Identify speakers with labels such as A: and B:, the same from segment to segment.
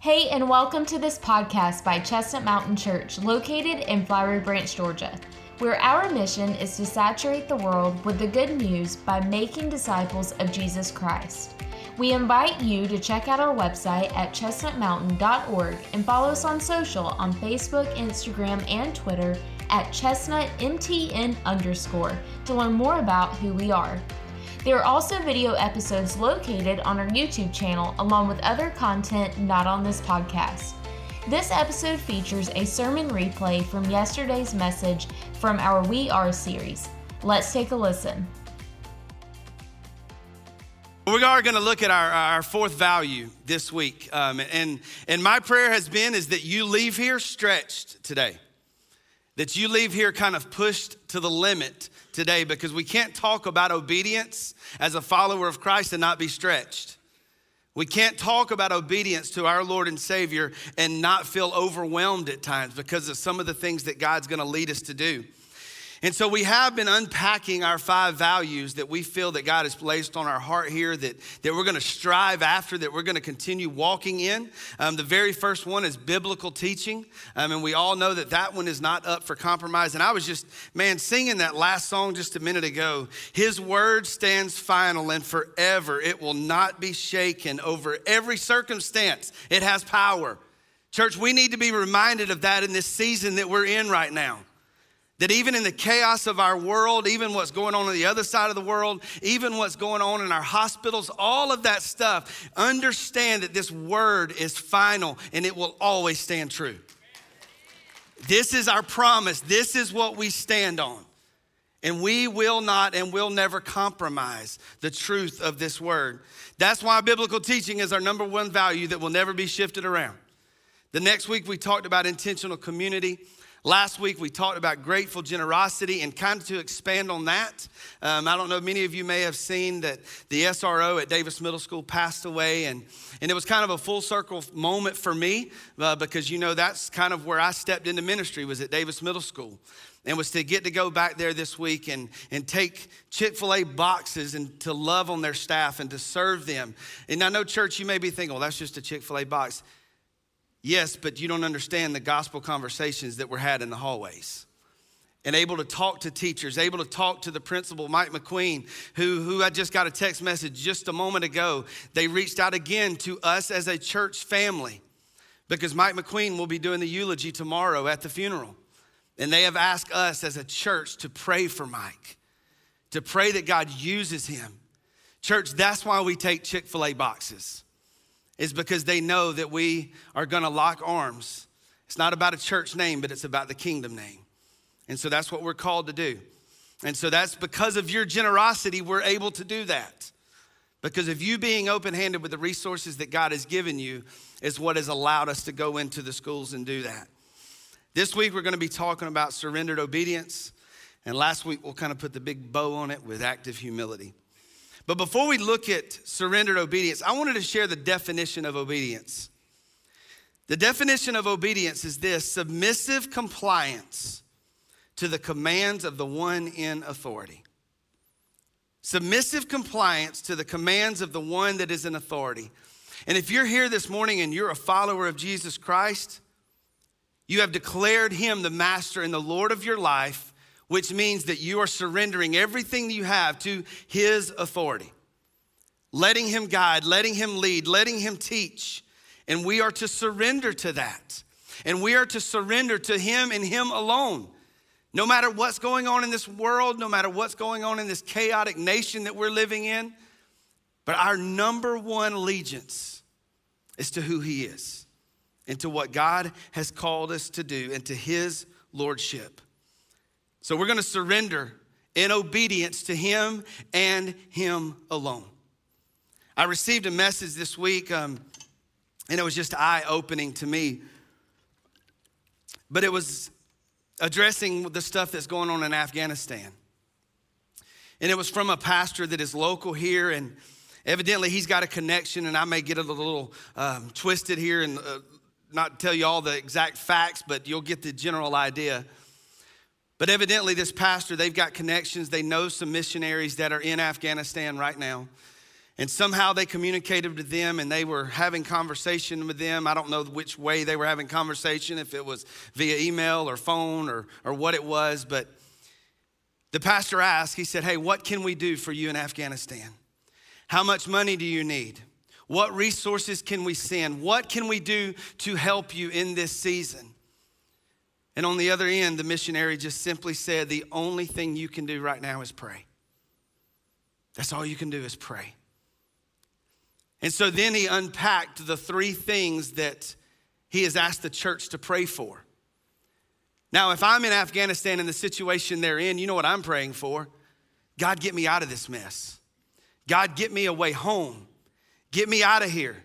A: Hey, and welcome to this podcast by Chestnut Mountain Church, located in Flowery Branch, Georgia, where our mission is to saturate the world with the good news by making disciples of Jesus Christ. We invite you to check out our website at chestnutmountain.org and follow us on social on Facebook, Instagram, and Twitter at chestnutmtn underscore to learn more about who we are. There are also video episodes located on our YouTube channel, along with other content not on this podcast. This episode features a sermon replay from yesterday's message from our We Are series. Let's take a listen.
B: We are going to look at our, our fourth value this week. Um, and, and my prayer has been is that you leave here stretched today. That you leave here kind of pushed to the limit today because we can't talk about obedience as a follower of Christ and not be stretched. We can't talk about obedience to our Lord and Savior and not feel overwhelmed at times because of some of the things that God's gonna lead us to do. And so we have been unpacking our five values that we feel that God has placed on our heart here that, that we're going to strive after, that we're going to continue walking in. Um, the very first one is biblical teaching. Um, and we all know that that one is not up for compromise. And I was just, man, singing that last song just a minute ago. His word stands final and forever. It will not be shaken over every circumstance. It has power. Church, we need to be reminded of that in this season that we're in right now. That even in the chaos of our world, even what's going on on the other side of the world, even what's going on in our hospitals, all of that stuff, understand that this word is final and it will always stand true. This is our promise. This is what we stand on. And we will not and will never compromise the truth of this word. That's why biblical teaching is our number one value that will never be shifted around. The next week, we talked about intentional community. Last week, we talked about grateful generosity, and kind of to expand on that, um, I don't know, many of you may have seen that the SRO at Davis Middle School passed away, and, and it was kind of a full circle moment for me uh, because, you know, that's kind of where I stepped into ministry was at Davis Middle School and was to get to go back there this week and, and take chick-fil-a boxes and to love on their staff and to serve them. And i know church you may be thinking well that's just a chick-fil-a box Yes, but you don't understand the gospel conversations that were had in the hallways. And able to talk to teachers, able to talk to the principal, Mike McQueen, who, who I just got a text message just a moment ago. They reached out again to us as a church family because Mike McQueen will be doing the eulogy tomorrow at the funeral. And they have asked us as a church to pray for Mike, to pray that God uses him. Church, that's why we take Chick fil A boxes is because they know that we are to lock arms. It's not about a church name, but it's about the kingdom name. And so that's what we're called to do. And so that's because of your generosity, we're able to do that. Because of you being open handed with the resources that God has given you, is what has allowed us to go into the schools and do that. This week, we're to be talking about surrendered obedience. And last week, we'll kind of put the big bow on it with active humility. But before we look at surrendered obedience, I wanted to share the definition of obedience. The definition of obedience is this submissive compliance to the commands of the one in authority. Submissive compliance to the commands of the one that is in authority. And if you're here this morning and you're a follower of Jesus Christ, you have declared him the master and the Lord of your life which means that you are surrendering everything you have to His authority, letting Him guide, letting Him lead, letting Him teach. And we are to surrender to that. And we are to surrender to Him and Him alone. No matter what's going on in this world, no matter what's going on in this chaotic nation that we're living in, but our number one allegiance is to who He is and to what God has called us to do and to His Lordship. So we're going to surrender in obedience to Him and Him alone. I received a message this week, um, and it was just eye opening to me. But it was addressing the stuff that's going on in Afghanistan. And it was from a pastor that is local here, and evidently he's got a connection, and I may get a little um, twisted here and uh, not tell you all the exact facts, but you'll get the general idea. But evidently, this pastor, they've got connections. They know some missionaries that are in Afghanistan right now. And somehow they communicated with them and they were having conversation with them. I don't know which way they were having conversation, if it was via email or phone or, or what it was, but the pastor asked, he said, Hey, what can we do for you in Afghanistan? How much money do you need? What resources can we send? What can we do to help you in this season? And on the other end, the missionary just simply said, The only thing you can do right now is pray. That's all you can do is pray. And so then he unpacked the three things that he has asked the church to pray for. Now, if I'm in Afghanistan and the situation they're in, you know what I'm praying for? God, get me out of this mess. God, get me away home. Get me out of here.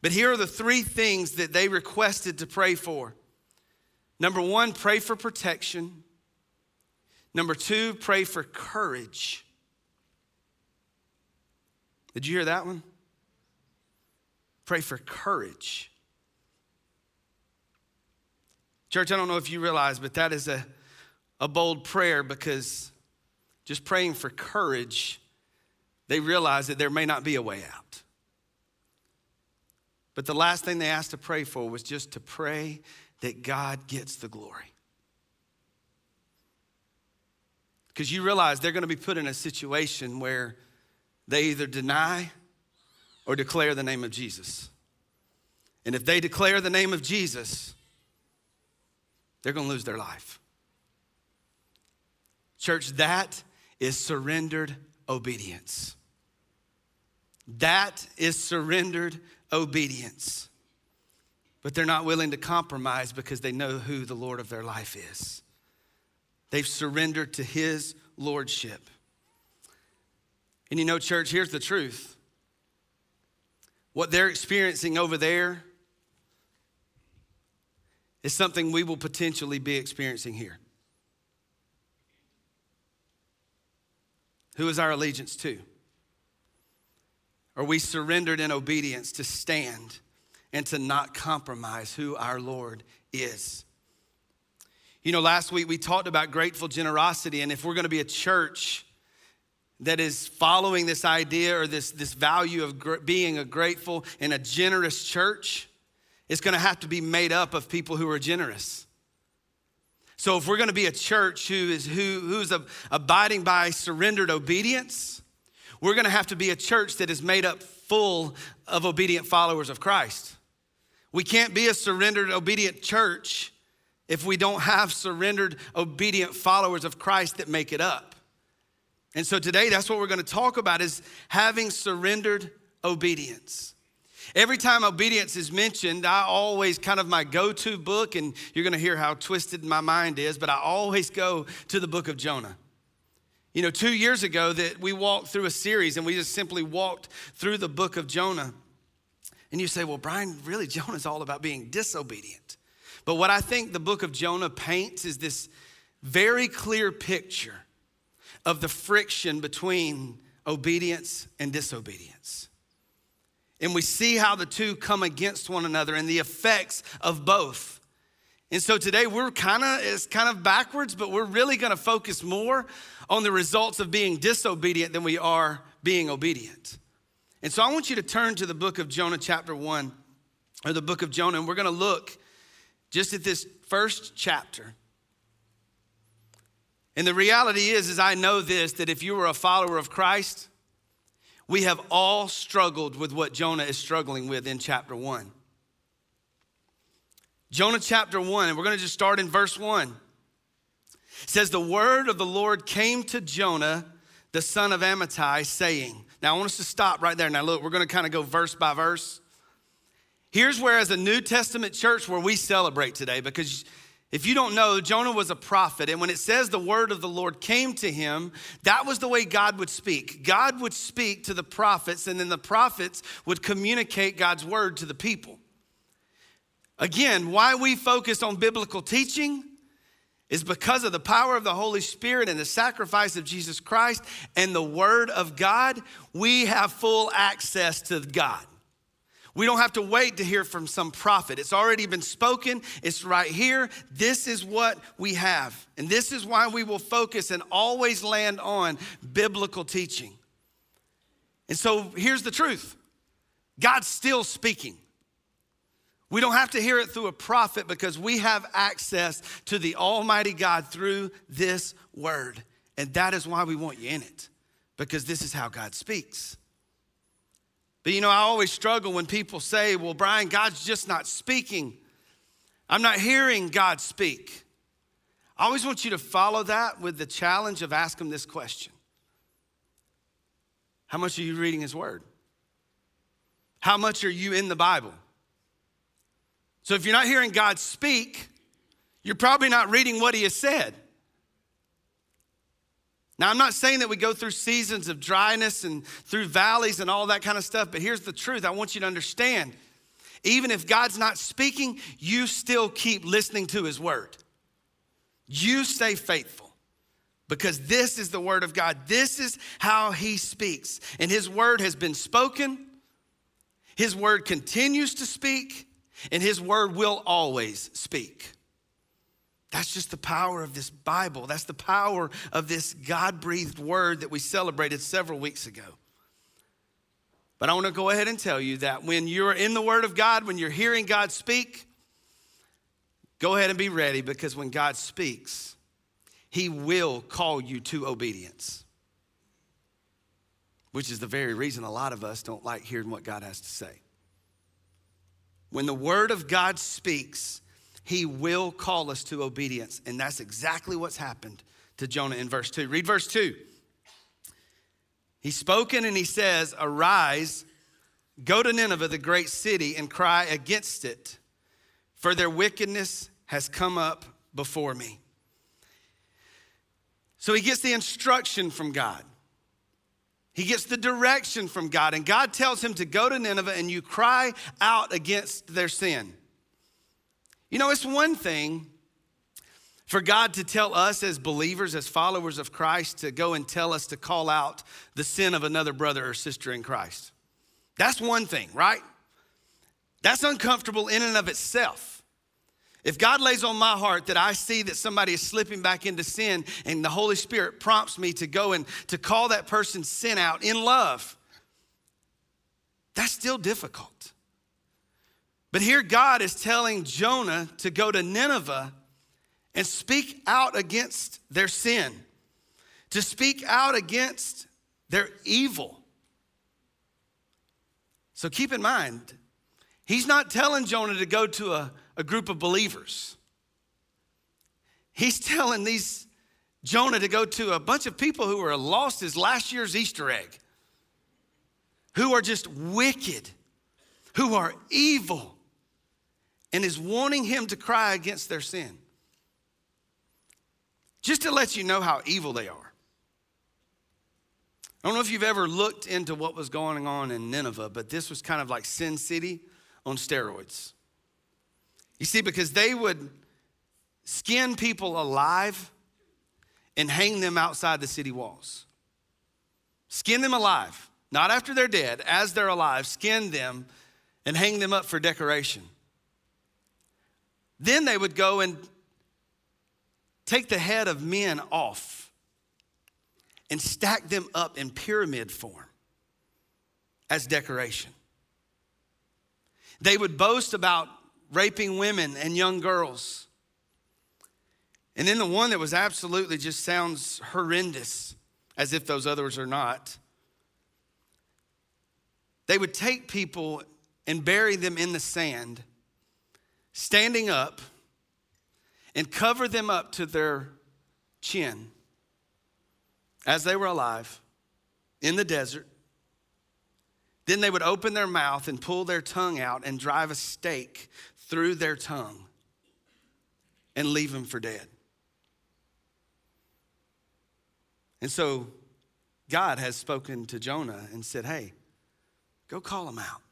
B: But here are the three things that they requested to pray for. Number one, pray for protection. Number two, pray for courage. Did you hear that one? Pray for courage. Church, I don't know if you realize, but that is a, a bold prayer because just praying for courage, they realize that there may not be a way out. But the last thing they asked to pray for was just to pray that God gets the glory. Because you realize they're going to be put in a situation where they either deny or declare the name of Jesus. And if they declare the name of Jesus, they're going to lose their life. Church, that is surrendered obedience. That is surrendered obedience. But they're not willing to compromise because they know who the Lord of their life is. They've surrendered to His Lordship. And you know, church, here's the truth what they're experiencing over there is something we will potentially be experiencing here. Who is our allegiance to? Are we surrendered in obedience to stand and to not compromise who our Lord is? You know, last week we talked about grateful generosity, and if we're gonna be a church that is following this idea or this, this value of gr- being a grateful and a generous church, it's going to have to be made up of people who are generous. So if we're going to be a church who is who, who's abiding by surrendered obedience, we're going to have to be a church that is made up full of obedient followers of Christ. We can't be a surrendered obedient church if we don't have surrendered obedient followers of Christ that make it up. And so today that's what we're going to talk about is having surrendered obedience. Every time obedience is mentioned, I always kind of my go to book, and you're gonna hear how twisted my mind is, but I always go to the book of Jonah. You know, two years ago that we walked through a series and we just simply walked through the book of Jonah. And you say, well, Brian, really, Jonah's all about being disobedient. But what I think the book of Jonah paints is this very clear picture of the friction between obedience and disobedience. And we see how the two come against one another and the effects of both. And so today we're kind of it's kind of backwards, but we're really going to focus more on the results of being disobedient than we are being obedient. And so I want you to turn to the book of Jonah chapter 1 or the book of Jonah and we're going to look just at this first chapter. And the reality is is I know this that if you were a follower of Christ, we have all struggled with what Jonah is struggling with in chapter 1. Jonah chapter 1, and we're going to just start in verse 1. It says, The word of the Lord came to Jonah, the son of Amittai, saying, Now I want us to stop right there. Now, look, we're going to kind of go verse by verse. Here's where, as a New Testament church, where we celebrate today, because if you don't know, Jonah was a prophet, and when it says the word of the Lord came to him, that was the way God would speak. God would speak to the prophets, and then the prophets would communicate God's word to the people. Again, why we focus on biblical teaching is because of the power of the Holy Spirit and the sacrifice of Jesus Christ and the Word of God, we have full access to God. We don't have to wait to hear from some prophet. It's already been spoken, it's right here. This is what we have. And this is why we will focus and always land on biblical teaching. And so here's the truth God's still speaking. We don't have to hear it through a prophet because we have access to the Almighty God through this word. And that is why we want you in it, because this is how God speaks. But you know, I always struggle when people say, well, Brian, God's just not speaking. I'm not hearing God speak. I always want you to follow that with the challenge of asking this question How much are you reading His Word? How much are you in the Bible? So if you're not hearing God speak, you're probably not reading what He has said. Now, I'm not saying that we go through seasons of dryness and through valleys and all that kind of stuff, but here's the truth I want you to understand. Even if God's not speaking, you still keep listening to His word. You stay faithful because this is the word of God. This is how He speaks. And His word has been spoken, His word continues to speak, and his word will always speak. That's just the power of this Bible. That's the power of this God breathed word that we celebrated several weeks ago. But I want to go ahead and tell you that when you're in the Word of God, when you're hearing God speak, go ahead and be ready because when God speaks, He will call you to obedience, which is the very reason a lot of us don't like hearing what God has to say. When the word of God speaks, he will call us to obedience. And that's exactly what's happened to Jonah in verse 2. Read verse 2. He's spoken and he says, Arise, go to Nineveh, the great city, and cry against it, for their wickedness has come up before me. So he gets the instruction from God. He gets the direction from God, and God tells him to go to Nineveh and you cry out against their sin. You know, it's one thing for God to tell us as believers, as followers of Christ, to go and tell us to call out the sin of another brother or sister in Christ. That's one thing, right? That's uncomfortable in and of itself. If God lays on my heart that I see that somebody is slipping back into sin and the Holy Spirit prompts me to go and to call that person's sin out in love, that's still difficult. But here God is telling Jonah to go to Nineveh and speak out against their sin, to speak out against their evil. So keep in mind, he's not telling Jonah to go to a a group of believers. He's telling these Jonah to go to a bunch of people who are lost as last year's Easter egg, who are just wicked, who are evil, and is wanting him to cry against their sin. Just to let you know how evil they are. I don't know if you've ever looked into what was going on in Nineveh, but this was kind of like Sin City on steroids. You see, because they would skin people alive and hang them outside the city walls. Skin them alive, not after they're dead, as they're alive, skin them and hang them up for decoration. Then they would go and take the head of men off and stack them up in pyramid form as decoration. They would boast about raping women and young girls. And then the one that was absolutely just sounds horrendous, as if those others are not. They would take people and bury them in the sand, standing up, and cover them up to their chin as they were alive in the desert then they would open their mouth and pull their tongue out and drive a stake through their tongue and leave them for dead. And so God has spoken to Jonah and said, Hey, go call them out.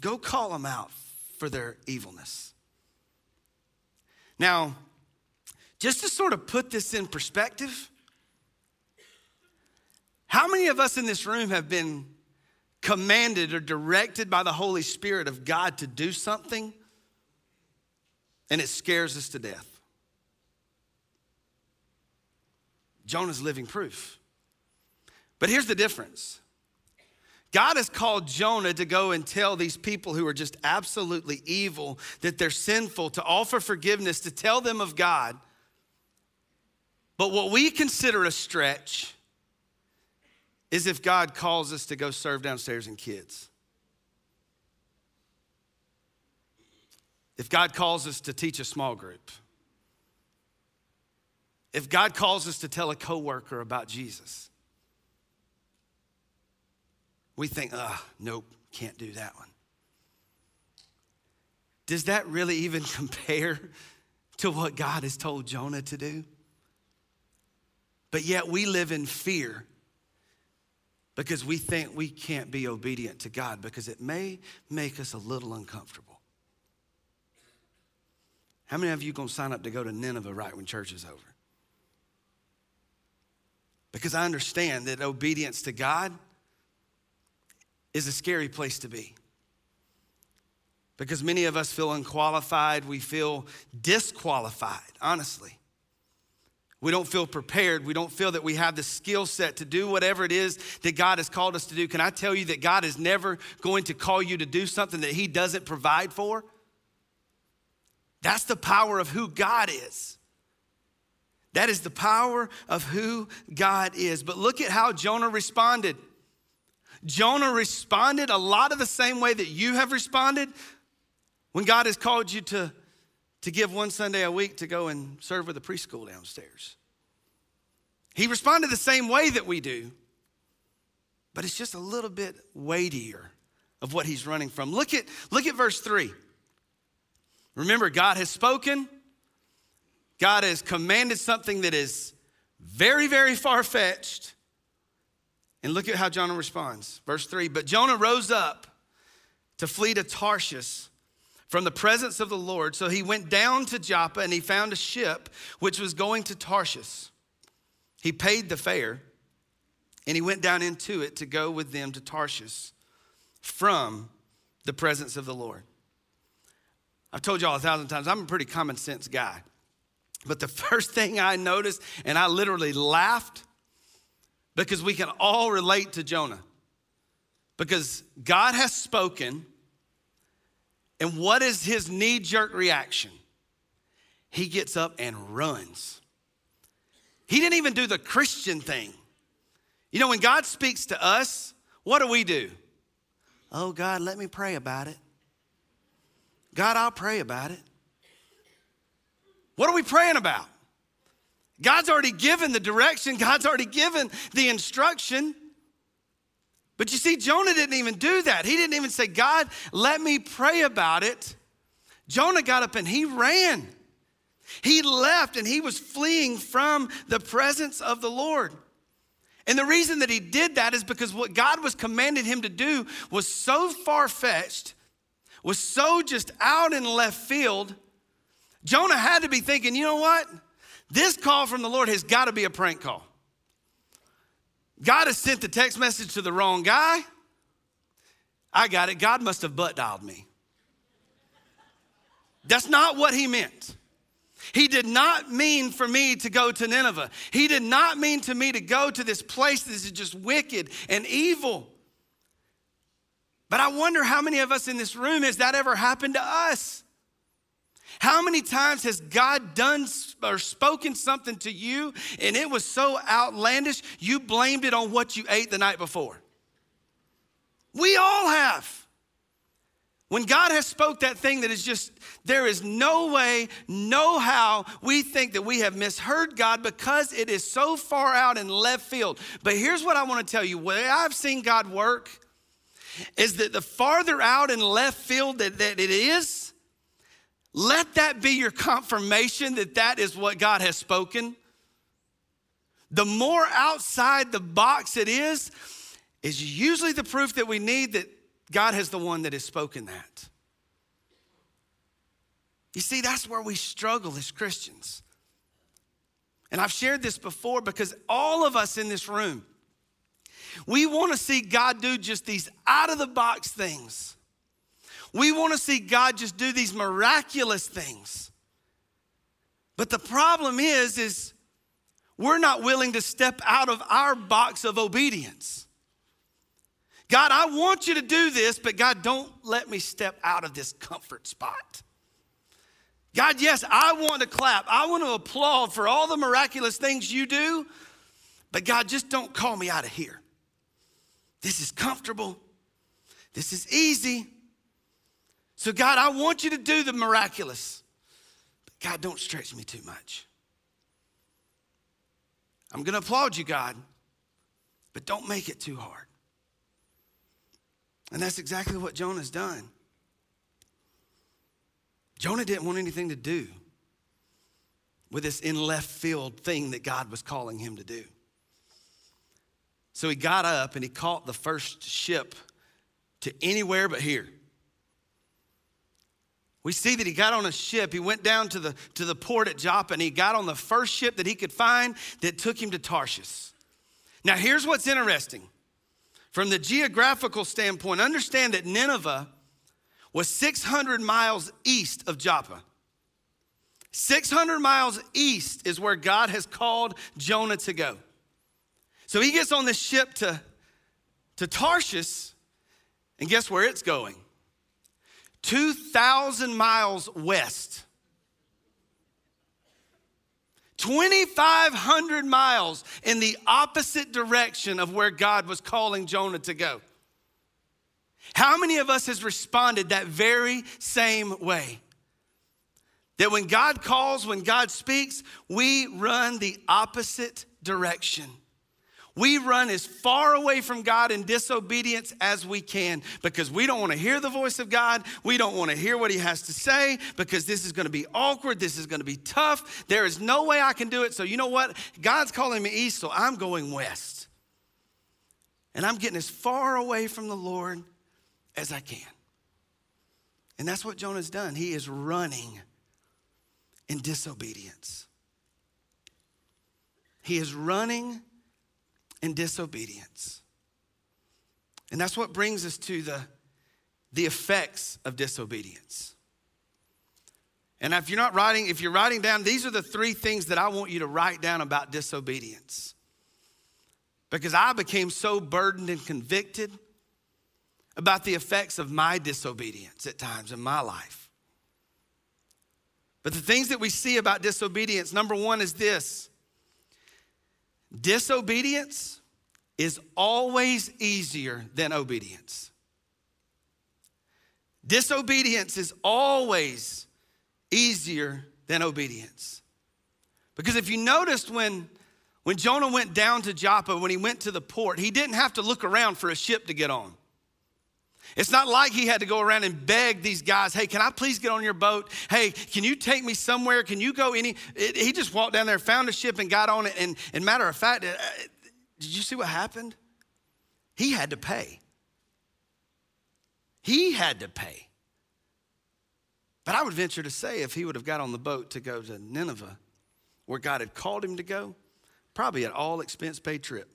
B: Go call them out for their evilness. Now, just to sort of put this in perspective, how many of us in this room have been commanded or directed by the Holy Spirit of God to do something and it scares us to death? Jonah's living proof. But here's the difference God has called Jonah to go and tell these people who are just absolutely evil that they're sinful, to offer forgiveness, to tell them of God. But what we consider a stretch is if God calls us to go serve downstairs in kids. If God calls us to teach a small group. If God calls us to tell a coworker about Jesus we think, ah, nope, can't do that one. Does that really even compare to what God has told Jonah to do? But yet we live in fear because we think we can't be obedient to God because it may make us a little uncomfortable. How many of you going to sign up to go to Nineveh right when church is over? Because I understand that obedience to God is a scary place to be. Because many of us feel unqualified, we feel disqualified, honestly. We don't feel prepared. We don't feel that we have the skill set to do whatever it is that God has called us to do. Can I tell you that God is never going to call you to do something that He doesn't provide for? That's the power of who God is. That is the power of who God is. But look at how Jonah responded. Jonah responded a lot of the same way that you have responded when God has called you to, to give one Sunday a week to go and serve with a preschool downstairs. He responded the same way that we do, but it's just a little bit weightier of what he's running from. Look at, look at verse 3. Remember, God has spoken, God has commanded something that is very, very far fetched. And look at how Jonah responds. Verse 3 But Jonah rose up to flee to Tarshish from the presence of the Lord. So he went down to Joppa and he found a ship which was going to Tarshish. He paid the fare and he went down into it to go with them to Tarshish from the presence of the Lord. I've told y'all a thousand times, I'm a pretty common sense guy. But the first thing I noticed, and I literally laughed because we can all relate to Jonah. Because God has spoken, and what is his knee jerk reaction? He gets up and runs. He didn't even do the Christian thing. You know, when God speaks to us, what do we do? Oh, God, let me pray about it. God, I'll pray about it. What are we praying about? God's already given the direction, God's already given the instruction. But you see, Jonah didn't even do that. He didn't even say, God, let me pray about it. Jonah got up and he ran. He left and he was fleeing from the presence of the Lord. And the reason that he did that is because what God was commanding him to do was so far fetched, was so just out in left field. Jonah had to be thinking, you know what? This call from the Lord has got to be a prank call. God has sent the text message to the wrong guy. I got it. God must have butt dialed me. That's not what he meant. He did not mean for me to go to Nineveh. He did not mean to me to go to this place that is just wicked and evil. But I wonder how many of us in this room has that ever happened to us? How many times has God done or spoken something to you and it was so outlandish you blamed it on what you ate the night before? We all have. When God has spoke that thing that is just, there is no way, no how we think that we have misheard God because it is so far out in left field. But here's what I want to tell you where I've seen God work is that the farther out in left field that, that it is, let that be your confirmation that that is what God has spoken. The more outside the box it is, is usually the proof that we need that God has the one that has spoken that. You see, that's where we struggle as Christians. And I've shared this before because all of us in this room, we want to see God do just these out of the box things. We want to see God just do these miraculous things. But the problem is is we're not willing to step out of our box of obedience. God, I want you to do this, but God, don't let me step out of this comfort spot. God, yes, I want to clap. I want to applaud for all the miraculous things you do, but God, just don't call me out of here. This is comfortable. This is easy. So, God, I want you to do the miraculous, but God, don't stretch me too much. I'm going to applaud you, God, but don't make it too hard. And that's exactly what Jonah's done. Jonah didn't want anything to do with this in left field thing that God was calling him to do. So he got up and he caught the first ship to anywhere but here. We see that he got on a ship. He went down to the, to the port at Joppa and he got on the first ship that he could find that took him to Tarshish. Now, here's what's interesting. From the geographical standpoint, understand that Nineveh was 600 miles east of Joppa. 600 miles east is where God has called Jonah to go. So he gets on this ship to, to Tarshish, and guess where it's going? 2,000 miles west. 2,500 miles in the opposite direction of where God was calling Jonah to go. How many of us has responded that very same way? That when God calls, when God speaks, we run the opposite direction. We run as far away from God in disobedience as we can because we don't want to hear the voice of God. We don't want to hear what He has to say because this is going to be awkward. This is going to be tough. There is no way I can do it. So, you know what? God's calling me east, so I'm going west. And I'm getting as far away from the Lord as I can. And that's what Jonah's done. He is running in disobedience. He is running and disobedience. And that's what brings us to the, the effects of disobedience. And if you're not writing, if you're writing down, these are the three things that I want you to write down about disobedience. Because I became so burdened and convicted about the effects of my disobedience at times in my life. But the things that we see about disobedience, number one is this Disobedience is always easier than obedience. Disobedience is always easier than obedience. Because if you noticed when, when Jonah went down to Joppa, when he went to the port, he didn't have to look around for a ship to get on. It's not like he had to go around and beg these guys, hey, can I please get on your boat? Hey, can you take me somewhere? Can you go any? It, he just walked down there, found a ship, and got on it. And, and matter of fact, uh, did you see what happened? He had to pay. He had to pay. But I would venture to say if he would have got on the boat to go to Nineveh, where God had called him to go, probably an all expense paid trip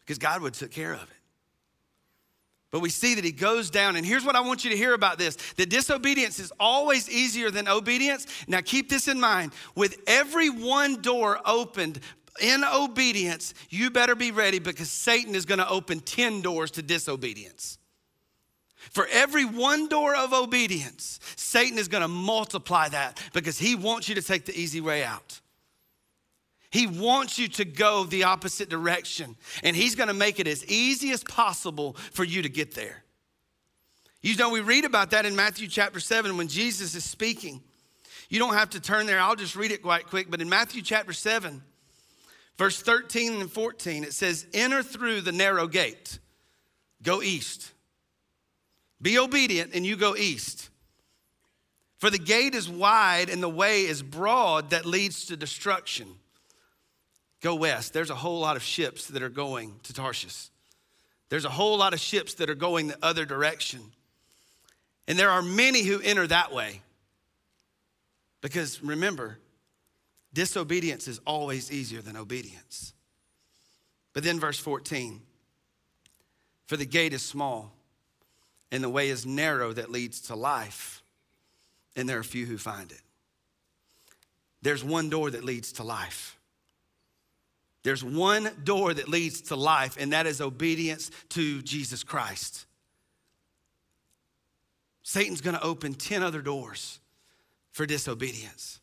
B: because God would have took care of it. But we see that he goes down, and here's what I want you to hear about this that disobedience is always easier than obedience. Now, keep this in mind with every one door opened in obedience, you better be ready because Satan is going to open 10 doors to disobedience. For every one door of obedience, Satan is going to multiply that because he wants you to take the easy way out. He wants you to go the opposite direction, and He's gonna make it as easy as possible for you to get there. You know, we read about that in Matthew chapter 7 when Jesus is speaking. You don't have to turn there, I'll just read it quite quick. But in Matthew chapter 7, verse 13 and 14, it says, Enter through the narrow gate, go east. Be obedient, and you go east. For the gate is wide and the way is broad that leads to destruction Go west. There's a whole lot of ships that are going to Tarshish. There's a whole lot of ships that are going the other direction. And there are many who enter that way. Because remember, disobedience is always easier than obedience. But then, verse 14 For the gate is small, and the way is narrow that leads to life, and there are few who find it. There's one door that leads to life. There's one door that leads to life, and that is obedience to Jesus Christ. Satan's gonna open 10 other doors for disobedience.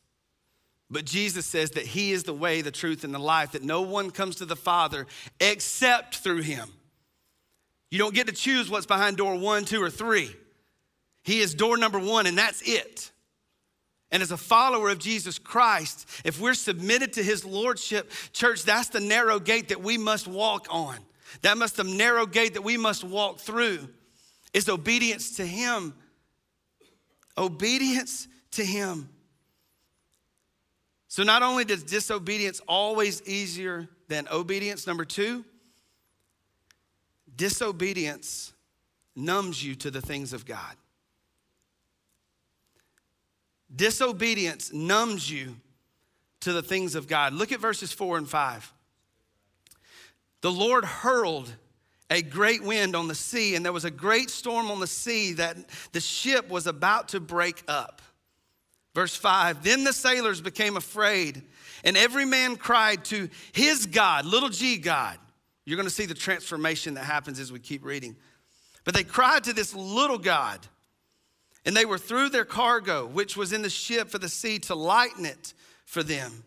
B: But Jesus says that He is the way, the truth, and the life, that no one comes to the Father except through Him. You don't get to choose what's behind door one, two, or three. He is door number one, and that's it. And as a follower of Jesus Christ, if we're submitted to his lordship, church, that's the narrow gate that we must walk on. That must the narrow gate that we must walk through is obedience to him. Obedience to him. So not only does disobedience always easier than obedience, number 2, disobedience numbs you to the things of God. Disobedience numbs you to the things of God. Look at verses four and five. The Lord hurled a great wind on the sea, and there was a great storm on the sea that the ship was about to break up. Verse 5 Then the sailors became afraid, and every man cried to his God, little g God. You're gonna see the transformation that happens as we keep reading. But they cried to this little God. And they were threw their cargo, which was in the ship for the sea, to lighten it for them.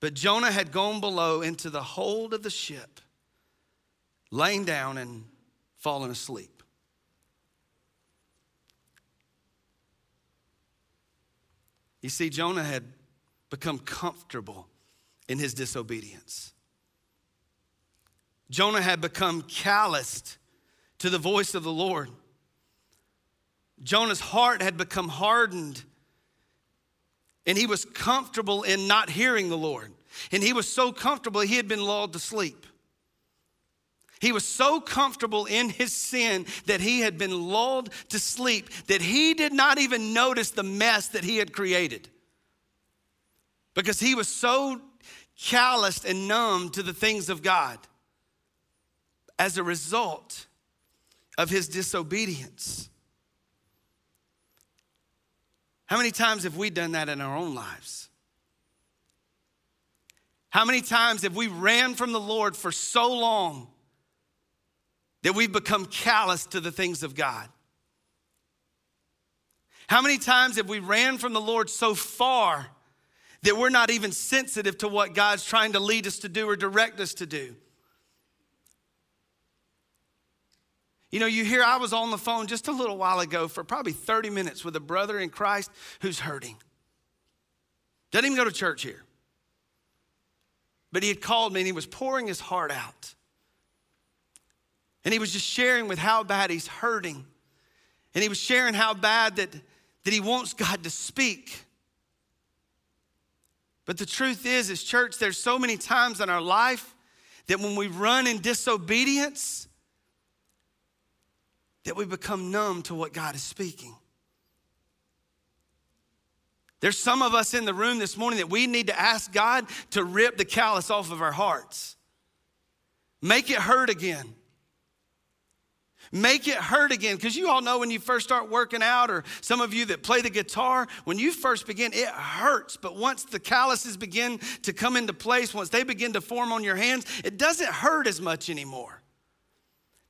B: But Jonah had gone below into the hold of the ship, laying down and fallen asleep. You see, Jonah had become comfortable in his disobedience. Jonah had become calloused to the voice of the Lord. Jonah's heart had become hardened, and he was comfortable in not hearing the Lord. And he was so comfortable, he had been lulled to sleep. He was so comfortable in his sin that he had been lulled to sleep that he did not even notice the mess that he had created. Because he was so calloused and numb to the things of God as a result of his disobedience. How many times have we done that in our own lives? How many times have we ran from the Lord for so long that we've become callous to the things of God? How many times have we ran from the Lord so far that we're not even sensitive to what God's trying to lead us to do or direct us to do? You know, you hear I was on the phone just a little while ago for probably 30 minutes with a brother in Christ who's hurting. Doesn't even go to church here. But he had called me and he was pouring his heart out. And he was just sharing with how bad he's hurting. And he was sharing how bad that, that he wants God to speak. But the truth is, as church, there's so many times in our life that when we run in disobedience, that we become numb to what God is speaking. There's some of us in the room this morning that we need to ask God to rip the callus off of our hearts. Make it hurt again. Make it hurt again. Because you all know when you first start working out, or some of you that play the guitar, when you first begin, it hurts. But once the calluses begin to come into place, once they begin to form on your hands, it doesn't hurt as much anymore.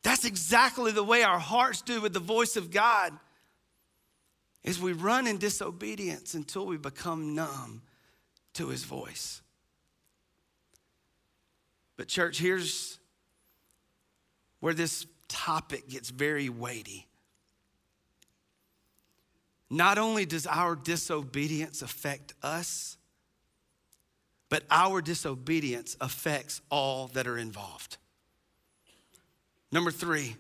B: That's exactly the way our hearts do with the voice of God. Is we run in disobedience until we become numb to his voice. But church, here's where this topic gets very weighty. Not only does our disobedience affect us, but our disobedience affects all that are involved. Number three,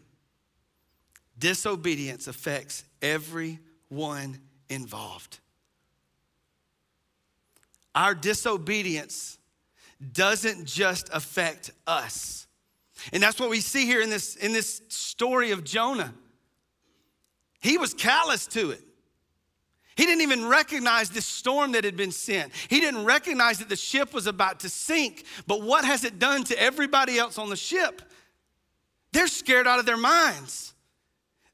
B: disobedience affects everyone involved. Our disobedience doesn't just affect us. And that's what we see here in this, in this story of Jonah. He was callous to it. He didn't even recognize the storm that had been sent. He didn't recognize that the ship was about to sink. But what has it done to everybody else on the ship? They're scared out of their minds.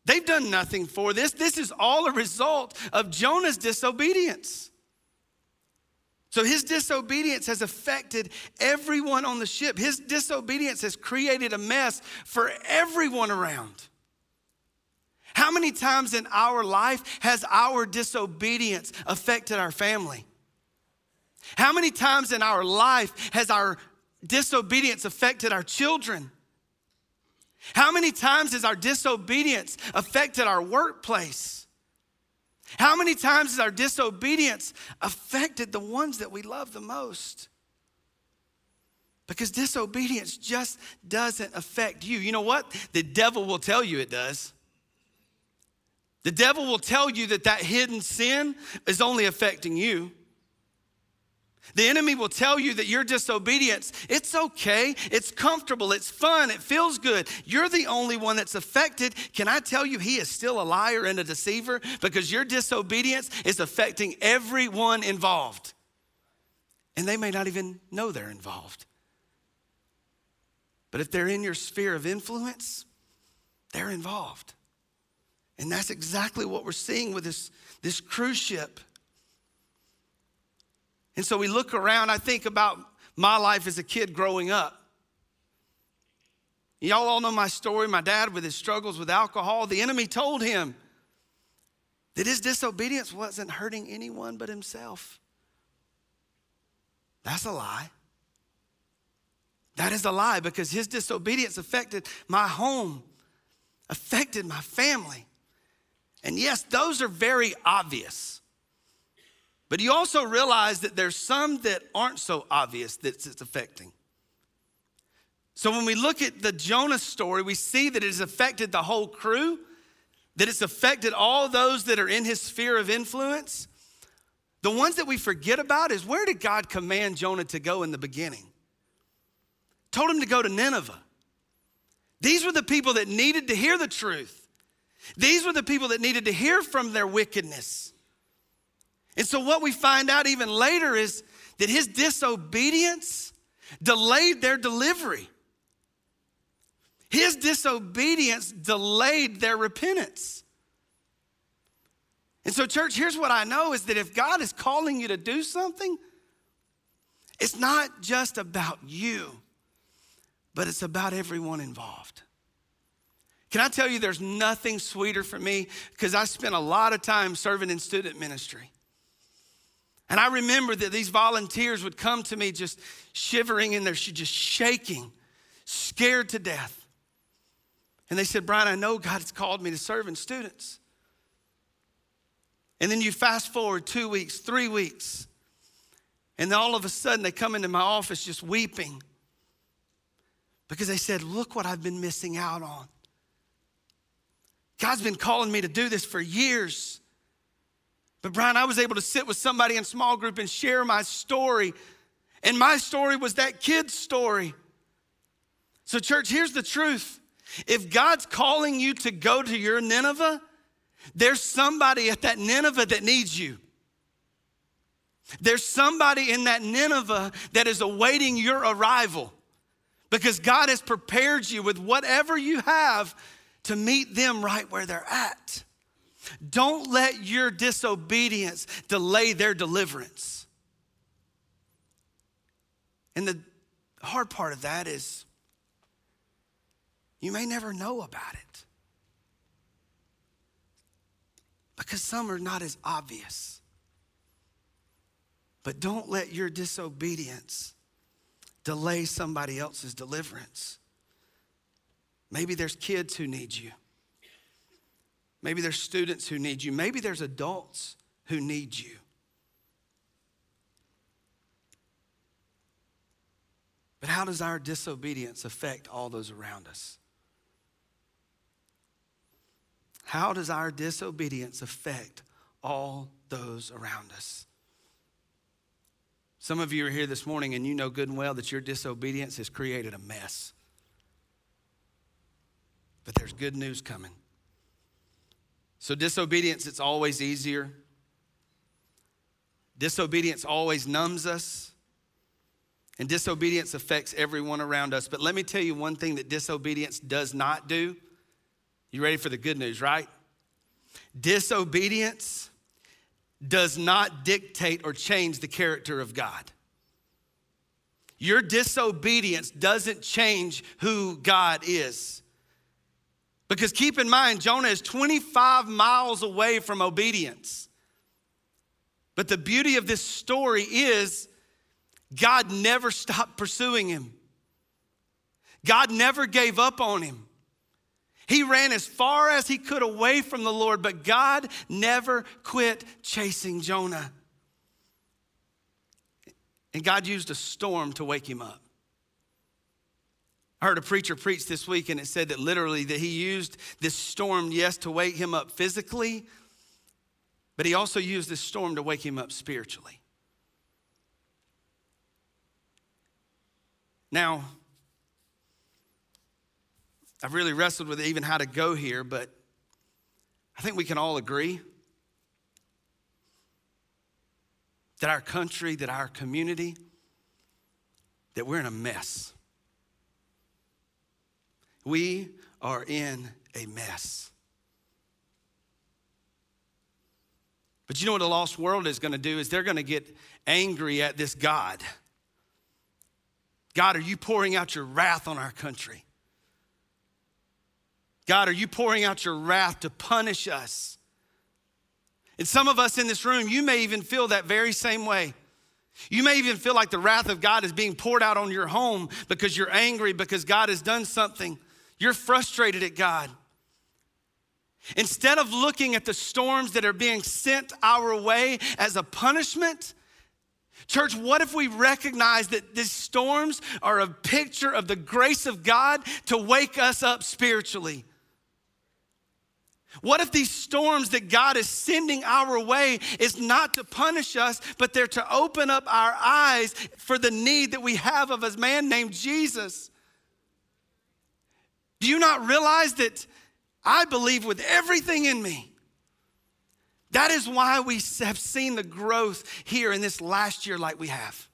B: They've done nothing for this. This is all a result of Jonah's disobedience. So his disobedience has affected everyone on the ship. His disobedience has created a mess for everyone around. How many times in our life has our disobedience affected our family? How many times in our life has our disobedience affected our children? How many times has our disobedience affected our workplace? How many times has our disobedience affected the ones that we love the most? Because disobedience just doesn't affect you. You know what? The devil will tell you it does. The devil will tell you that that hidden sin is only affecting you. The enemy will tell you that your disobedience, it's okay, it's comfortable, it's fun, it feels good. You're the only one that's affected. Can I tell you, he is still a liar and a deceiver because your disobedience is affecting everyone involved. And they may not even know they're involved. But if they're in your sphere of influence, they're involved. And that's exactly what we're seeing with this, this cruise ship. And so we look around, I think about my life as a kid growing up. Y'all all know my story. My dad, with his struggles with alcohol, the enemy told him that his disobedience wasn't hurting anyone but himself. That's a lie. That is a lie because his disobedience affected my home, affected my family. And yes, those are very obvious. But you also realize that there's some that aren't so obvious that it's affecting. So when we look at the Jonah story, we see that it has affected the whole crew, that it's affected all those that are in his sphere of influence. The ones that we forget about is where did God command Jonah to go in the beginning? Told him to go to Nineveh. These were the people that needed to hear the truth. These were the people that needed to hear from their wickedness. And so, what we find out even later is that his disobedience delayed their delivery. His disobedience delayed their repentance. And so, church, here's what I know is that if God is calling you to do something, it's not just about you, but it's about everyone involved. Can I tell you, there's nothing sweeter for me because I spent a lot of time serving in student ministry. And I remember that these volunteers would come to me just shivering in there, just shaking, scared to death. And they said, Brian, I know God has called me to serve in students. And then you fast forward two weeks, three weeks, and then all of a sudden they come into my office just weeping because they said, Look what I've been missing out on. God's been calling me to do this for years. But Brian, I was able to sit with somebody in small group and share my story. And my story was that kid's story. So, church, here's the truth. If God's calling you to go to your Nineveh, there's somebody at that Nineveh that needs you. There's somebody in that Nineveh that is awaiting your arrival because God has prepared you with whatever you have to meet them right where they're at. Don't let your disobedience delay their deliverance. And the hard part of that is you may never know about it because some are not as obvious. But don't let your disobedience delay somebody else's deliverance. Maybe there's kids who need you. Maybe there's students who need you. Maybe there's adults who need you. But how does our disobedience affect all those around us? How does our disobedience affect all those around us? Some of you are here this morning and you know good and well that your disobedience has created a mess. But there's good news coming. So, disobedience, it's always easier. Disobedience always numbs us. And disobedience affects everyone around us. But let me tell you one thing that disobedience does not do. You ready for the good news, right? Disobedience does not dictate or change the character of God. Your disobedience doesn't change who God is. Because keep in mind, Jonah is 25 miles away from obedience. But the beauty of this story is God never stopped pursuing him. God never gave up on him. He ran as far as he could away from the Lord, but God never quit chasing Jonah. And God used a storm to wake him up. I heard a preacher preach this week and it said that literally that he used this storm, yes, to wake him up physically, but he also used this storm to wake him up spiritually. Now, I've really wrestled with even how to go here, but I think we can all agree that our country, that our community, that we're in a mess. We are in a mess. But you know what a lost world is going to do is they're going to get angry at this God. God, are you pouring out your wrath on our country? God, are you pouring out your wrath to punish us? And some of us in this room, you may even feel that very same way. You may even feel like the wrath of God is being poured out on your home because you're angry because God has done something. You're frustrated at God. Instead of looking at the storms that are being sent our way as a punishment, church, what if we recognize that these storms are a picture of the grace of God to wake us up spiritually? What if these storms that God is sending our way is not to punish us, but they're to open up our eyes for the need that we have of a man named Jesus? Do you not realize that I believe with everything in me? That is why we have seen the growth here in this last year like we have.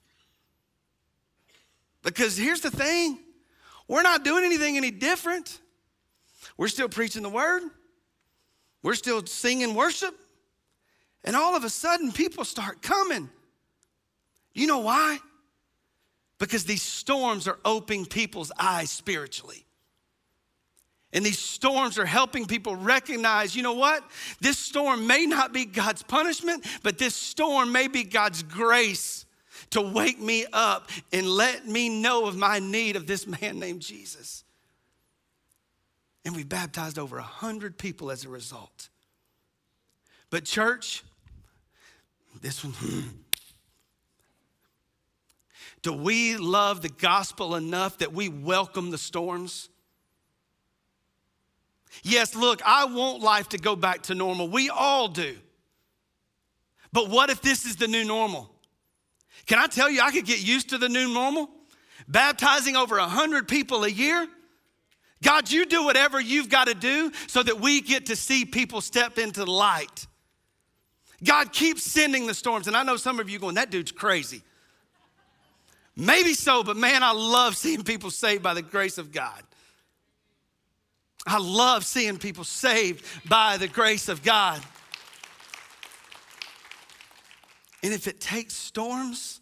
B: Because here's the thing we're not doing anything any different. We're still preaching the word. We're still singing worship. And all of a sudden, people start coming. You know why? Because these storms are opening people's eyes spiritually. And these storms are helping people recognize, you know what? This storm may not be God's punishment, but this storm may be God's grace to wake me up and let me know of my need of this man named Jesus. And we baptized over a hundred people as a result. But church, this one, do we love the gospel enough that we welcome the storms? Yes, look, I want life to go back to normal. We all do. But what if this is the new normal? Can I tell you, I could get used to the new normal? Baptizing over 100 people a year? God, you do whatever you've got to do so that we get to see people step into the light. God keeps sending the storms. And I know some of you going, that dude's crazy. Maybe so, but man, I love seeing people saved by the grace of God. I love seeing people saved by the grace of God. And if it takes storms,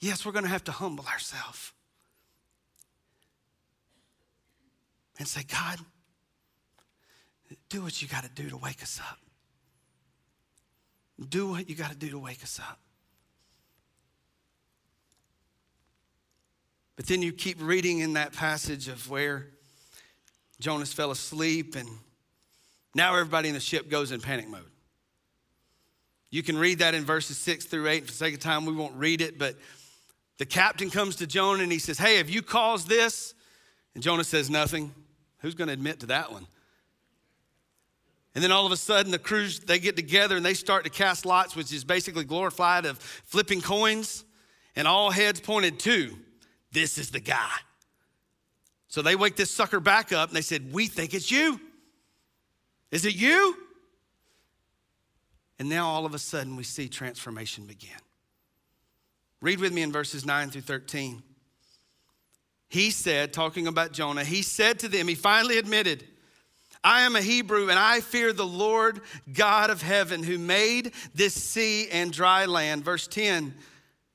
B: yes, we're going to have to humble ourselves. and say, God, do what you got to do to wake us up. Do what you got to do to wake us up. But then you keep reading in that passage of where Jonas fell asleep, and now everybody in the ship goes in panic mode. You can read that in verses six through eight. For the sake of time, we won't read it, but the captain comes to Jonah and he says, Hey, have you caused this? And Jonah says, Nothing. Who's going to admit to that one? And then all of a sudden, the crews, they get together and they start to cast lots, which is basically glorified of flipping coins. And all heads pointed to, this is the guy. So they wake this sucker back up and they said, We think it's you. Is it you? And now all of a sudden, we see transformation begin. Read with me in verses 9 through 13 he said, talking about Jonah, he said to them, he finally admitted, I am a Hebrew, and I fear the Lord God of heaven who made this sea and dry land. Verse 10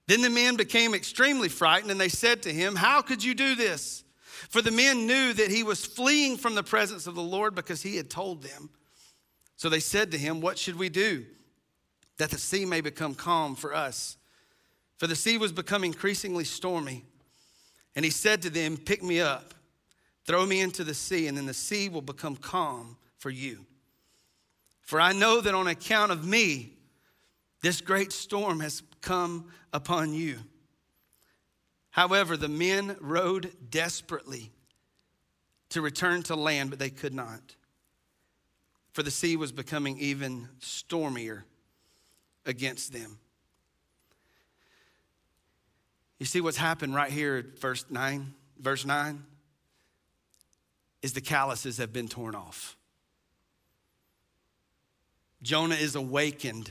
B: Then the men became extremely frightened, and they said to him, How could you do this? For the men knew that he was fleeing from the presence of the Lord because he had told them. So they said to him, What should we do that the sea may become calm for us? For the sea was becoming increasingly stormy. And he said to them, Pick me up, throw me into the sea, and then the sea will become calm for you. For I know that on account of me, this great storm has come upon you. However, the men rowed desperately to return to land, but they could not. For the sea was becoming even stormier against them. You see what's happened right here at verse 9, verse 9 is the calluses have been torn off. Jonah is awakened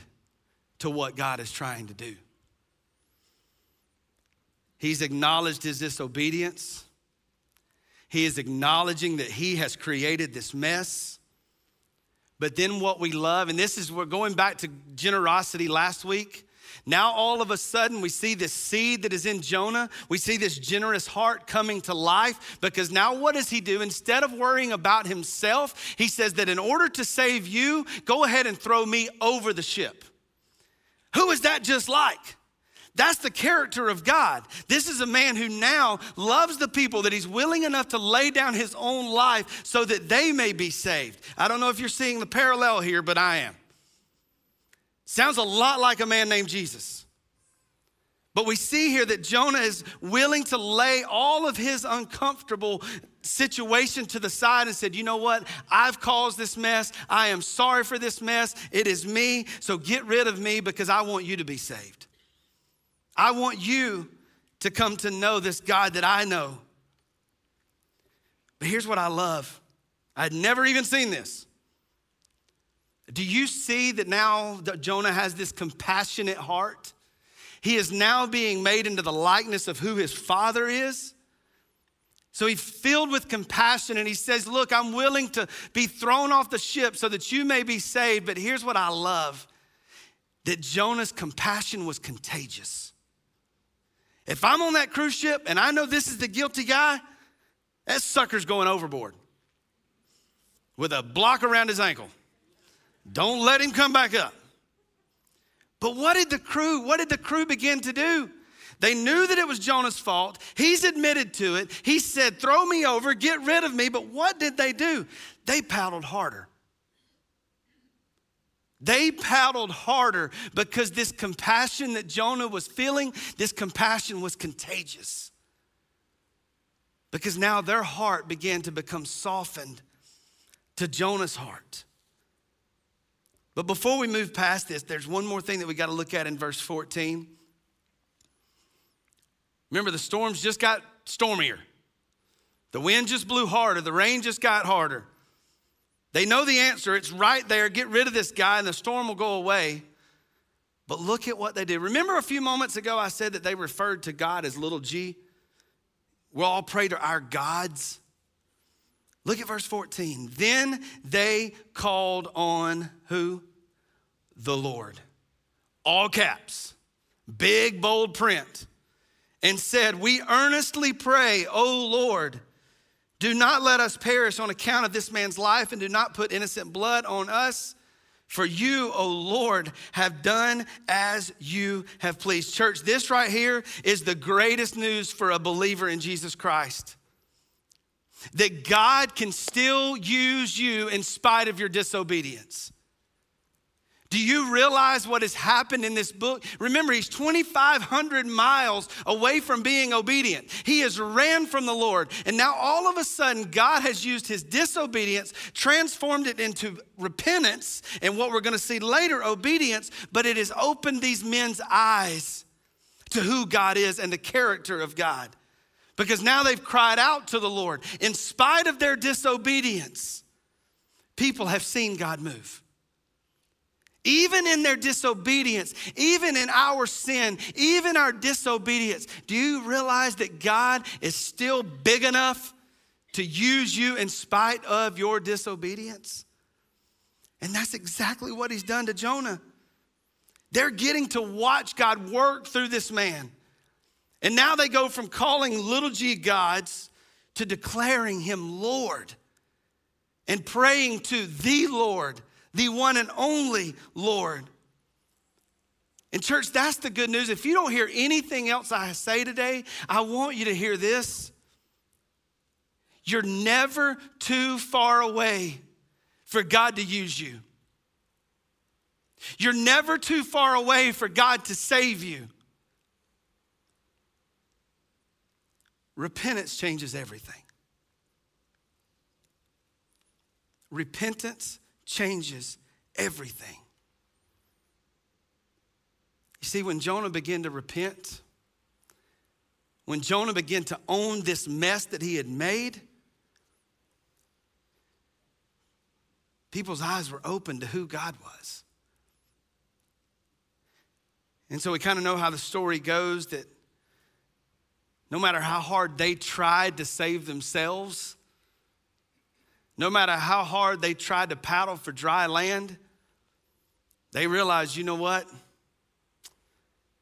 B: to what God is trying to do. He's acknowledged his disobedience. He is acknowledging that he has created this mess. But then what we love, and this is we're going back to generosity last week. Now, all of a sudden, we see this seed that is in Jonah. We see this generous heart coming to life because now what does he do? Instead of worrying about himself, he says that in order to save you, go ahead and throw me over the ship. Who is that just like? That's the character of God. This is a man who now loves the people that he's willing enough to lay down his own life so that they may be saved. I don't know if you're seeing the parallel here, but I am. Sounds a lot like a man named Jesus. But we see here that Jonah is willing to lay all of his uncomfortable situation to the side and said, You know what? I've caused this mess. I am sorry for this mess. It is me. So get rid of me because I want you to be saved. I want you to come to know this God that I know. But here's what I love I'd never even seen this. Do you see that now that Jonah has this compassionate heart? He is now being made into the likeness of who his father is. So he's filled with compassion and he says, Look, I'm willing to be thrown off the ship so that you may be saved. But here's what I love that Jonah's compassion was contagious. If I'm on that cruise ship and I know this is the guilty guy, that sucker's going overboard with a block around his ankle. Don't let him come back up. But what did the crew, what did the crew begin to do? They knew that it was Jonah's fault. He's admitted to it. He said, Throw me over, get rid of me. But what did they do? They paddled harder. They paddled harder because this compassion that Jonah was feeling, this compassion was contagious. Because now their heart began to become softened to Jonah's heart. But before we move past this, there's one more thing that we got to look at in verse 14. Remember, the storms just got stormier. The wind just blew harder. The rain just got harder. They know the answer. It's right there. Get rid of this guy and the storm will go away. But look at what they did. Remember a few moments ago, I said that they referred to God as little g? We'll all pray to our gods. Look at verse 14. Then they called on who? The Lord. All caps, big, bold print, and said, We earnestly pray, O Lord, do not let us perish on account of this man's life, and do not put innocent blood on us. For you, O Lord, have done as you have pleased. Church, this right here is the greatest news for a believer in Jesus Christ that God can still use you in spite of your disobedience. Do you realize what has happened in this book? Remember, he's 2,500 miles away from being obedient. He has ran from the Lord. And now all of a sudden, God has used his disobedience, transformed it into repentance, and what we're going to see later, obedience, but it has opened these men's eyes to who God is and the character of God because now they've cried out to the Lord. In spite of their disobedience, people have seen God move. Even in their disobedience, even in our sin, even our disobedience, do you realize that God is still big enough to use you in spite of your disobedience? And that's exactly what he's done to Jonah. They're getting to watch God work through this man. And now they go from calling little g gods to declaring him Lord and praying to the Lord, the one and only Lord. And, church, that's the good news. If you don't hear anything else I say today, I want you to hear this. You're never too far away for God to use you. You're never too far away for God to save you. Repentance changes everything. Repentance changes everything. You see, when Jonah began to repent, when Jonah began to own this mess that he had made, people's eyes were open to who God was. And so we kind of know how the story goes that no matter how hard they tried to save themselves, no matter how hard they tried to paddle for dry land, they realized, you know what?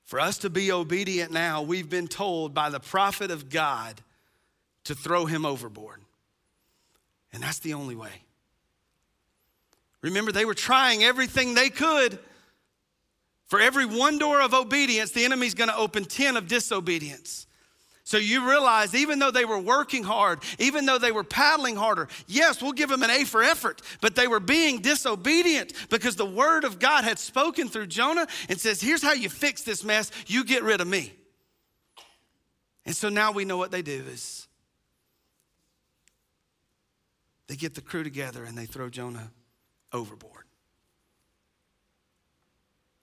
B: For us to be obedient now, we've been told by the prophet of God to throw him overboard. And that's the only way. Remember, they were trying everything they could. For every one door of obedience, the enemy's gonna open 10 of disobedience. So you realize, even though they were working hard, even though they were paddling harder, yes, we'll give them an A for effort, but they were being disobedient because the word of God had spoken through Jonah and says, Here's how you fix this mess you get rid of me. And so now we know what they do is they get the crew together and they throw Jonah overboard.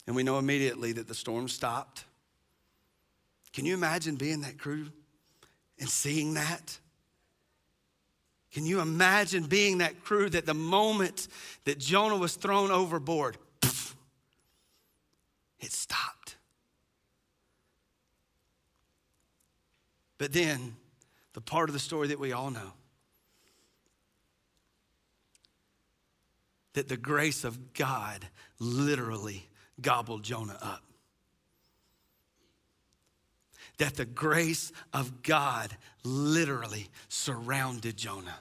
B: And we know immediately that the storm stopped. Can you imagine being that crew and seeing that? Can you imagine being that crew that the moment that Jonah was thrown overboard, poof, it stopped? But then, the part of the story that we all know that the grace of God literally gobbled Jonah up that the grace of God literally surrounded Jonah.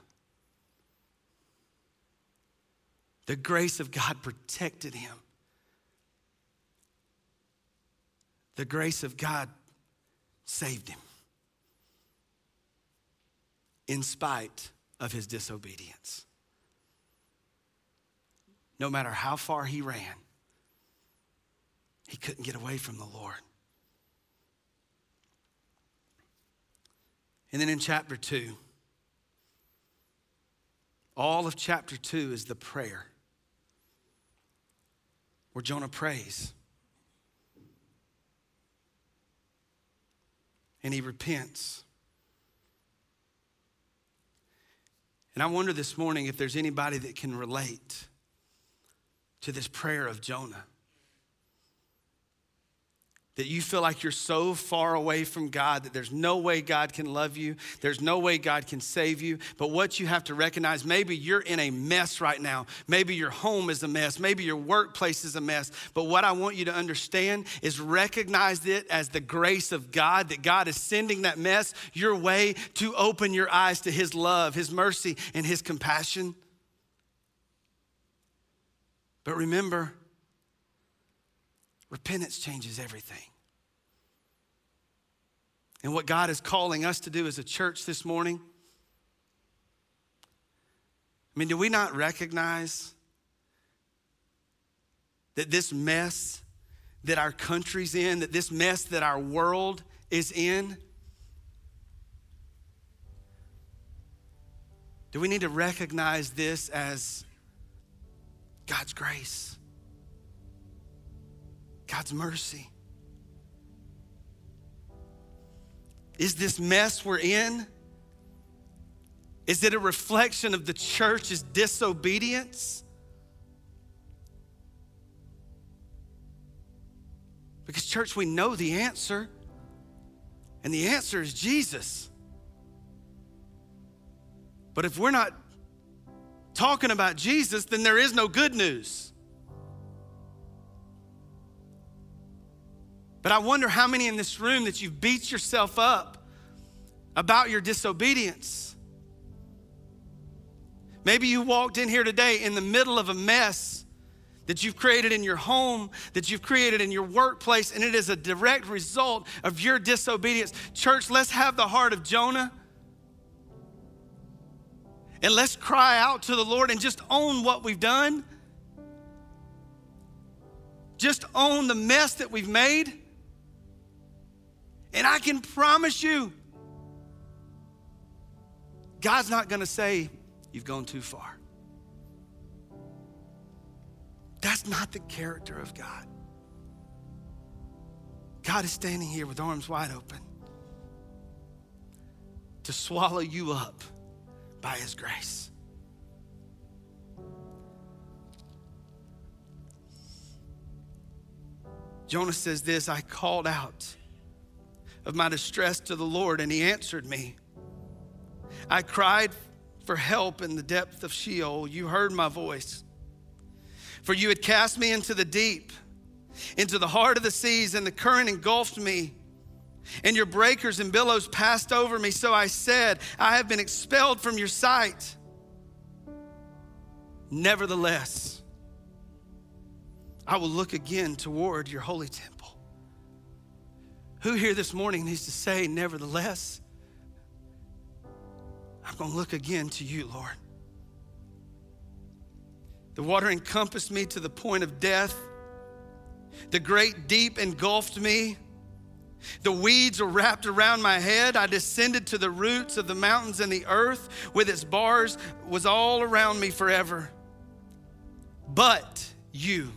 B: The grace of God protected him. The grace of God saved him in spite of his disobedience. No matter how far he ran, he couldn't get away from the Lord. And then in chapter 2, all of chapter 2 is the prayer where Jonah prays. And he repents. And I wonder this morning if there's anybody that can relate to this prayer of Jonah that you feel like you're so far away from God that there's no way God can love you, there's no way God can save you. But what you have to recognize maybe you're in a mess right now. Maybe your home is a mess, maybe your workplace is a mess. But what I want you to understand is recognize it as the grace of God, that God is sending that mess your way to open your eyes to His love, His mercy, and His compassion. But remember, Repentance changes everything. And what God is calling us to do as a church this morning, I mean, do we not recognize that this mess that our country's in, that this mess that our world is in, do we need to recognize this as God's grace? God's mercy. Is this mess we're in? Is it a reflection of the church's disobedience? Because, church, we know the answer, and the answer is Jesus. But if we're not talking about Jesus, then there is no good news. But I wonder how many in this room that you've beat yourself up about your disobedience. Maybe you walked in here today in the middle of a mess that you've created in your home, that you've created in your workplace, and it is a direct result of your disobedience. Church, let's have the heart of Jonah. And let's cry out to the Lord and just own what we've done. Just own the mess that we've made. And I can promise you, God's not going to say, You've gone too far. That's not the character of God. God is standing here with arms wide open to swallow you up by His grace. Jonah says this I called out of my distress to the Lord, and He answered me. I cried for help in the depth of Sheol. You heard my voice. For you had cast me into the deep, into the heart of the seas, and the current engulfed me. And your breakers and billows passed over me. So I said, I have been expelled from your sight. Nevertheless, I will look again toward your holy temple. Who here this morning needs to say, Nevertheless? I'm going to look again to you, Lord. The water encompassed me to the point of death. The great deep engulfed me. The weeds were wrapped around my head. I descended to the roots of the mountains, and the earth with its bars was all around me forever. But you,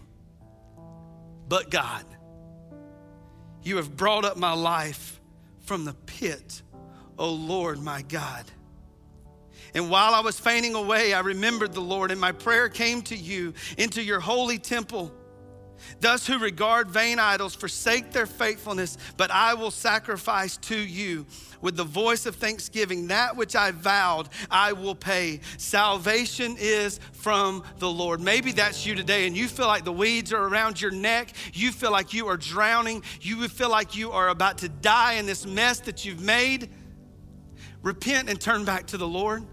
B: but God, you have brought up my life from the pit, O Lord my God. And while I was fainting away, I remembered the Lord, and my prayer came to you into your holy temple. Thus, who regard vain idols forsake their faithfulness, but I will sacrifice to you with the voice of thanksgiving. That which I vowed, I will pay. Salvation is from the Lord. Maybe that's you today, and you feel like the weeds are around your neck. You feel like you are drowning. You feel like you are about to die in this mess that you've made. Repent and turn back to the Lord.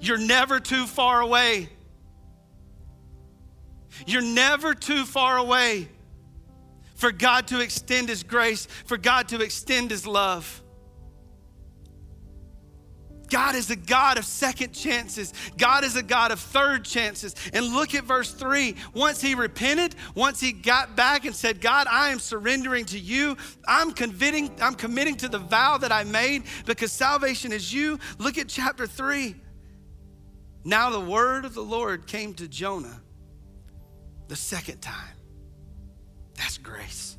B: You're never too far away. You're never too far away for God to extend His grace, for God to extend His love. God is a God of second chances. God is a God of third chances. And look at verse three. Once he repented, once he got back and said, God, I am surrendering to you. I'm committing, I'm committing to the vow that I made because salvation is you. Look at chapter three. Now the word of the Lord came to Jonah the second time. That's grace.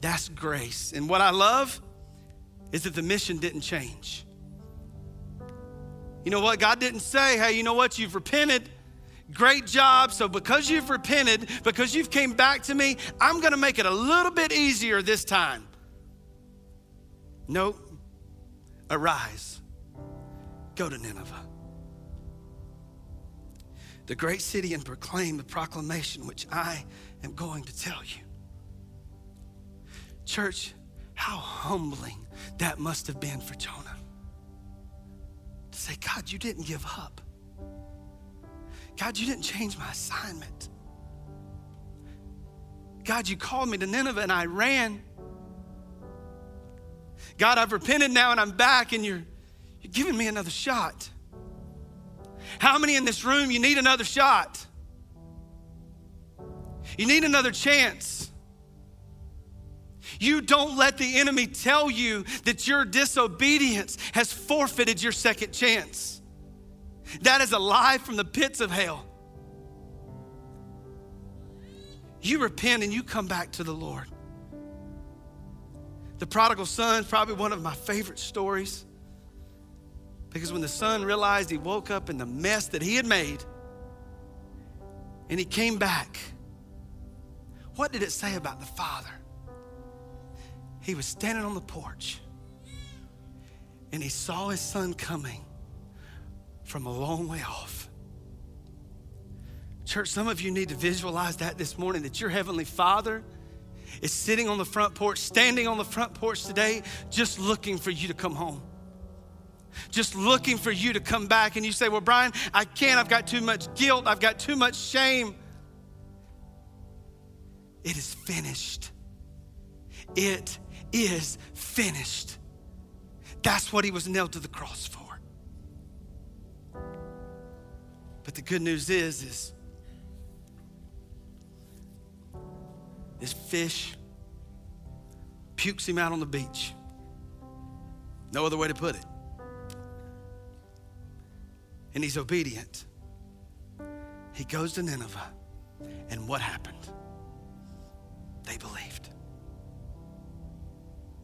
B: That's grace. And what I love is that the mission didn't change. You know what? God didn't say, hey, you know what? You've repented. Great job. So because you've repented, because you've came back to me, I'm going to make it a little bit easier this time. Nope. Arise. Go to Nineveh the great city and proclaim the proclamation which I am going to tell you. Church, how humbling that must have been for Jonah. To say, God, you didn't give up. God, you didn't change my assignment. God, you called me to Nineveh and I ran. God, I've repented now and I'm back and you're, you're giving me another shot. How many in this room, you need another shot? You need another chance. You don't let the enemy tell you that your disobedience has forfeited your second chance. That is a lie from the pits of hell. You repent and you come back to the Lord. The prodigal son is probably one of my favorite stories. Because when the son realized he woke up in the mess that he had made and he came back, what did it say about the father? He was standing on the porch and he saw his son coming from a long way off. Church, some of you need to visualize that this morning that your heavenly Father is sitting on the front porch, standing on the front porch today, just looking for you to come home. Just looking for you to come back. And you say, Well, Brian, I can't. I've got too much guilt. I've got too much shame. It is finished. It is finished. That's what he was nailed to the cross for. But the good news is, is this fish pukes him out on the beach. No other way to put it. And he's obedient. He goes to Nineveh, and what happened? They believed.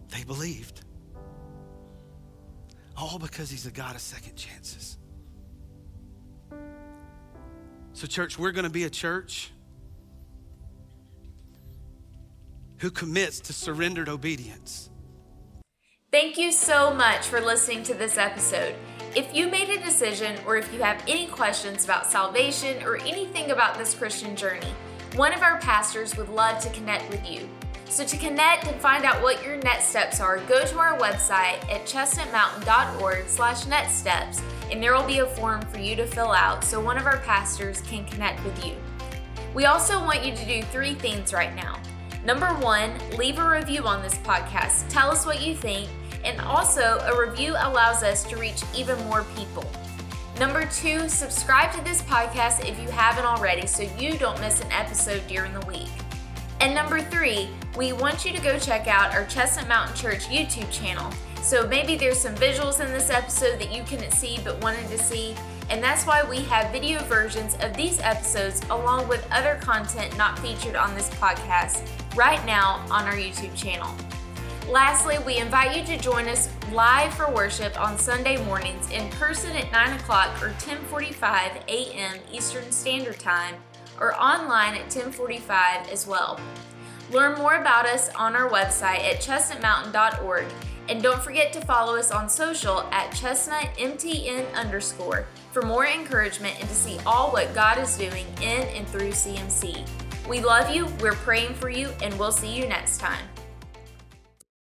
B: They believed. All because he's a God of second chances. So, church, we're going to be a church who commits to surrendered obedience.
A: Thank you so much for listening to this episode. If you made a decision or if you have any questions about salvation or anything about this Christian journey, one of our pastors would love to connect with you. So to connect and find out what your next steps are, go to our website at chestnutmountain.org slash next steps and there will be a form for you to fill out so one of our pastors can connect with you. We also want you to do three things right now. Number one, leave a review on this podcast. Tell us what you think, and also a review allows us to reach even more people. Number two, subscribe to this podcast if you haven't already so you don't miss an episode during the week. And number three, we want you to go check out our Chestnut Mountain Church YouTube channel. So maybe there's some visuals in this episode that you couldn't see but wanted to see, and that's why we have video versions of these episodes along with other content not featured on this podcast right now on our YouTube channel. Lastly, we invite you to join us live for worship on Sunday mornings in person at 9 o'clock or 10:45 a.m. Eastern Standard Time or online at 1045 as well. Learn more about us on our website at chestnutmountain.org and don't forget to follow us on social at chestnutmtn underscore for more encouragement and to see all what God is doing in and through CMC. We love you, we're praying for you, and we'll see you next time.